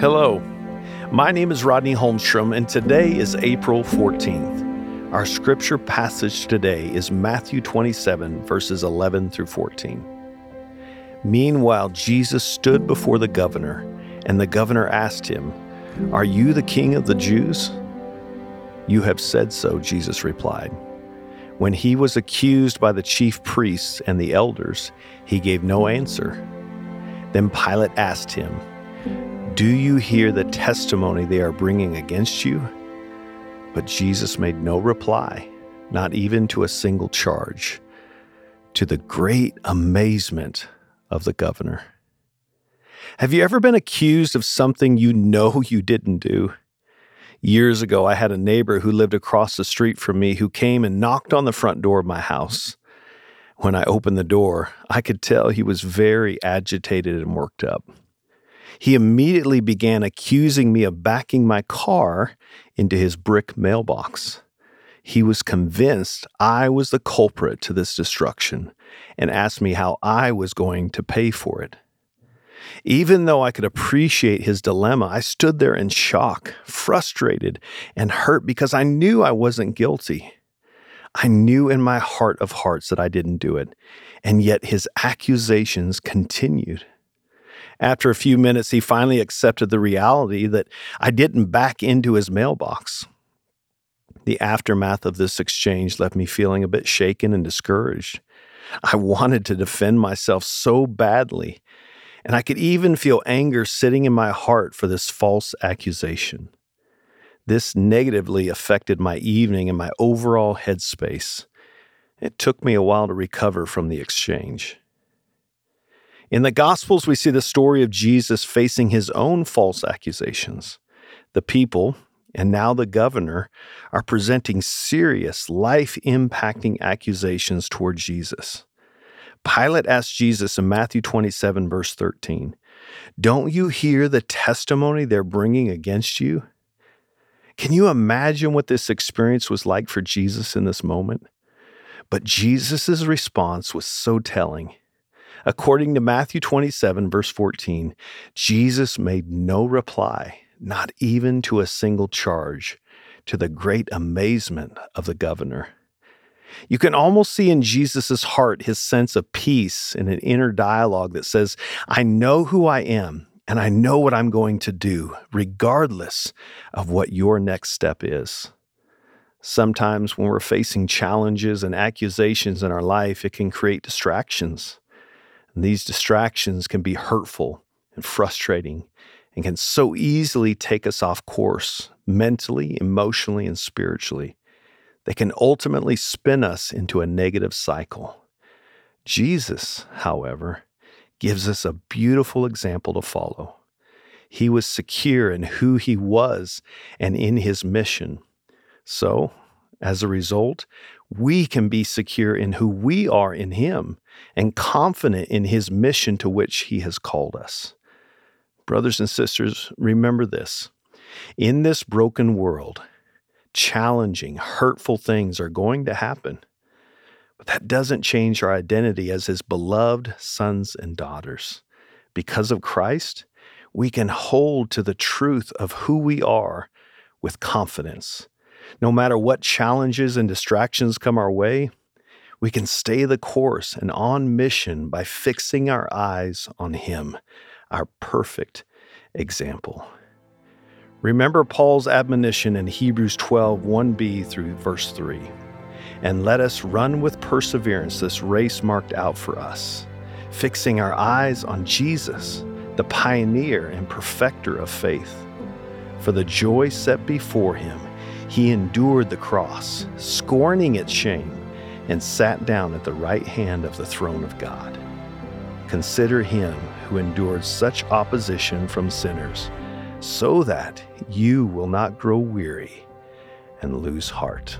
Hello, my name is Rodney Holmstrom, and today is April 14th. Our scripture passage today is Matthew 27, verses 11 through 14. Meanwhile, Jesus stood before the governor, and the governor asked him, Are you the king of the Jews? You have said so, Jesus replied. When he was accused by the chief priests and the elders, he gave no answer. Then Pilate asked him, do you hear the testimony they are bringing against you? But Jesus made no reply, not even to a single charge, to the great amazement of the governor. Have you ever been accused of something you know you didn't do? Years ago, I had a neighbor who lived across the street from me who came and knocked on the front door of my house. When I opened the door, I could tell he was very agitated and worked up he immediately began accusing me of backing my car into his brick mailbox. He was convinced I was the culprit to this destruction and asked me how I was going to pay for it. Even though I could appreciate his dilemma, I stood there in shock, frustrated, and hurt because I knew I wasn't guilty. I knew in my heart of hearts that I didn't do it, and yet his accusations continued. After a few minutes, he finally accepted the reality that I didn't back into his mailbox. The aftermath of this exchange left me feeling a bit shaken and discouraged. I wanted to defend myself so badly, and I could even feel anger sitting in my heart for this false accusation. This negatively affected my evening and my overall headspace. It took me a while to recover from the exchange. In the Gospels, we see the story of Jesus facing his own false accusations. The people, and now the governor, are presenting serious, life impacting accusations toward Jesus. Pilate asked Jesus in Matthew 27, verse 13, Don't you hear the testimony they're bringing against you? Can you imagine what this experience was like for Jesus in this moment? But Jesus' response was so telling. According to Matthew 27, verse 14, Jesus made no reply, not even to a single charge, to the great amazement of the governor. You can almost see in Jesus' heart his sense of peace in an inner dialogue that says, I know who I am and I know what I'm going to do, regardless of what your next step is. Sometimes when we're facing challenges and accusations in our life, it can create distractions. And these distractions can be hurtful and frustrating and can so easily take us off course mentally, emotionally, and spiritually. They can ultimately spin us into a negative cycle. Jesus, however, gives us a beautiful example to follow. He was secure in who he was and in his mission. So, as a result, we can be secure in who we are in Him and confident in His mission to which He has called us. Brothers and sisters, remember this. In this broken world, challenging, hurtful things are going to happen. But that doesn't change our identity as His beloved sons and daughters. Because of Christ, we can hold to the truth of who we are with confidence no matter what challenges and distractions come our way, we can stay the course and on mission by fixing our eyes on Him, our perfect example. Remember Paul's admonition in Hebrews 12, 1b through verse 3. And let us run with perseverance this race marked out for us, fixing our eyes on Jesus, the pioneer and perfecter of faith. For the joy set before him, he endured the cross, scorning its shame, and sat down at the right hand of the throne of God. Consider him who endured such opposition from sinners, so that you will not grow weary and lose heart.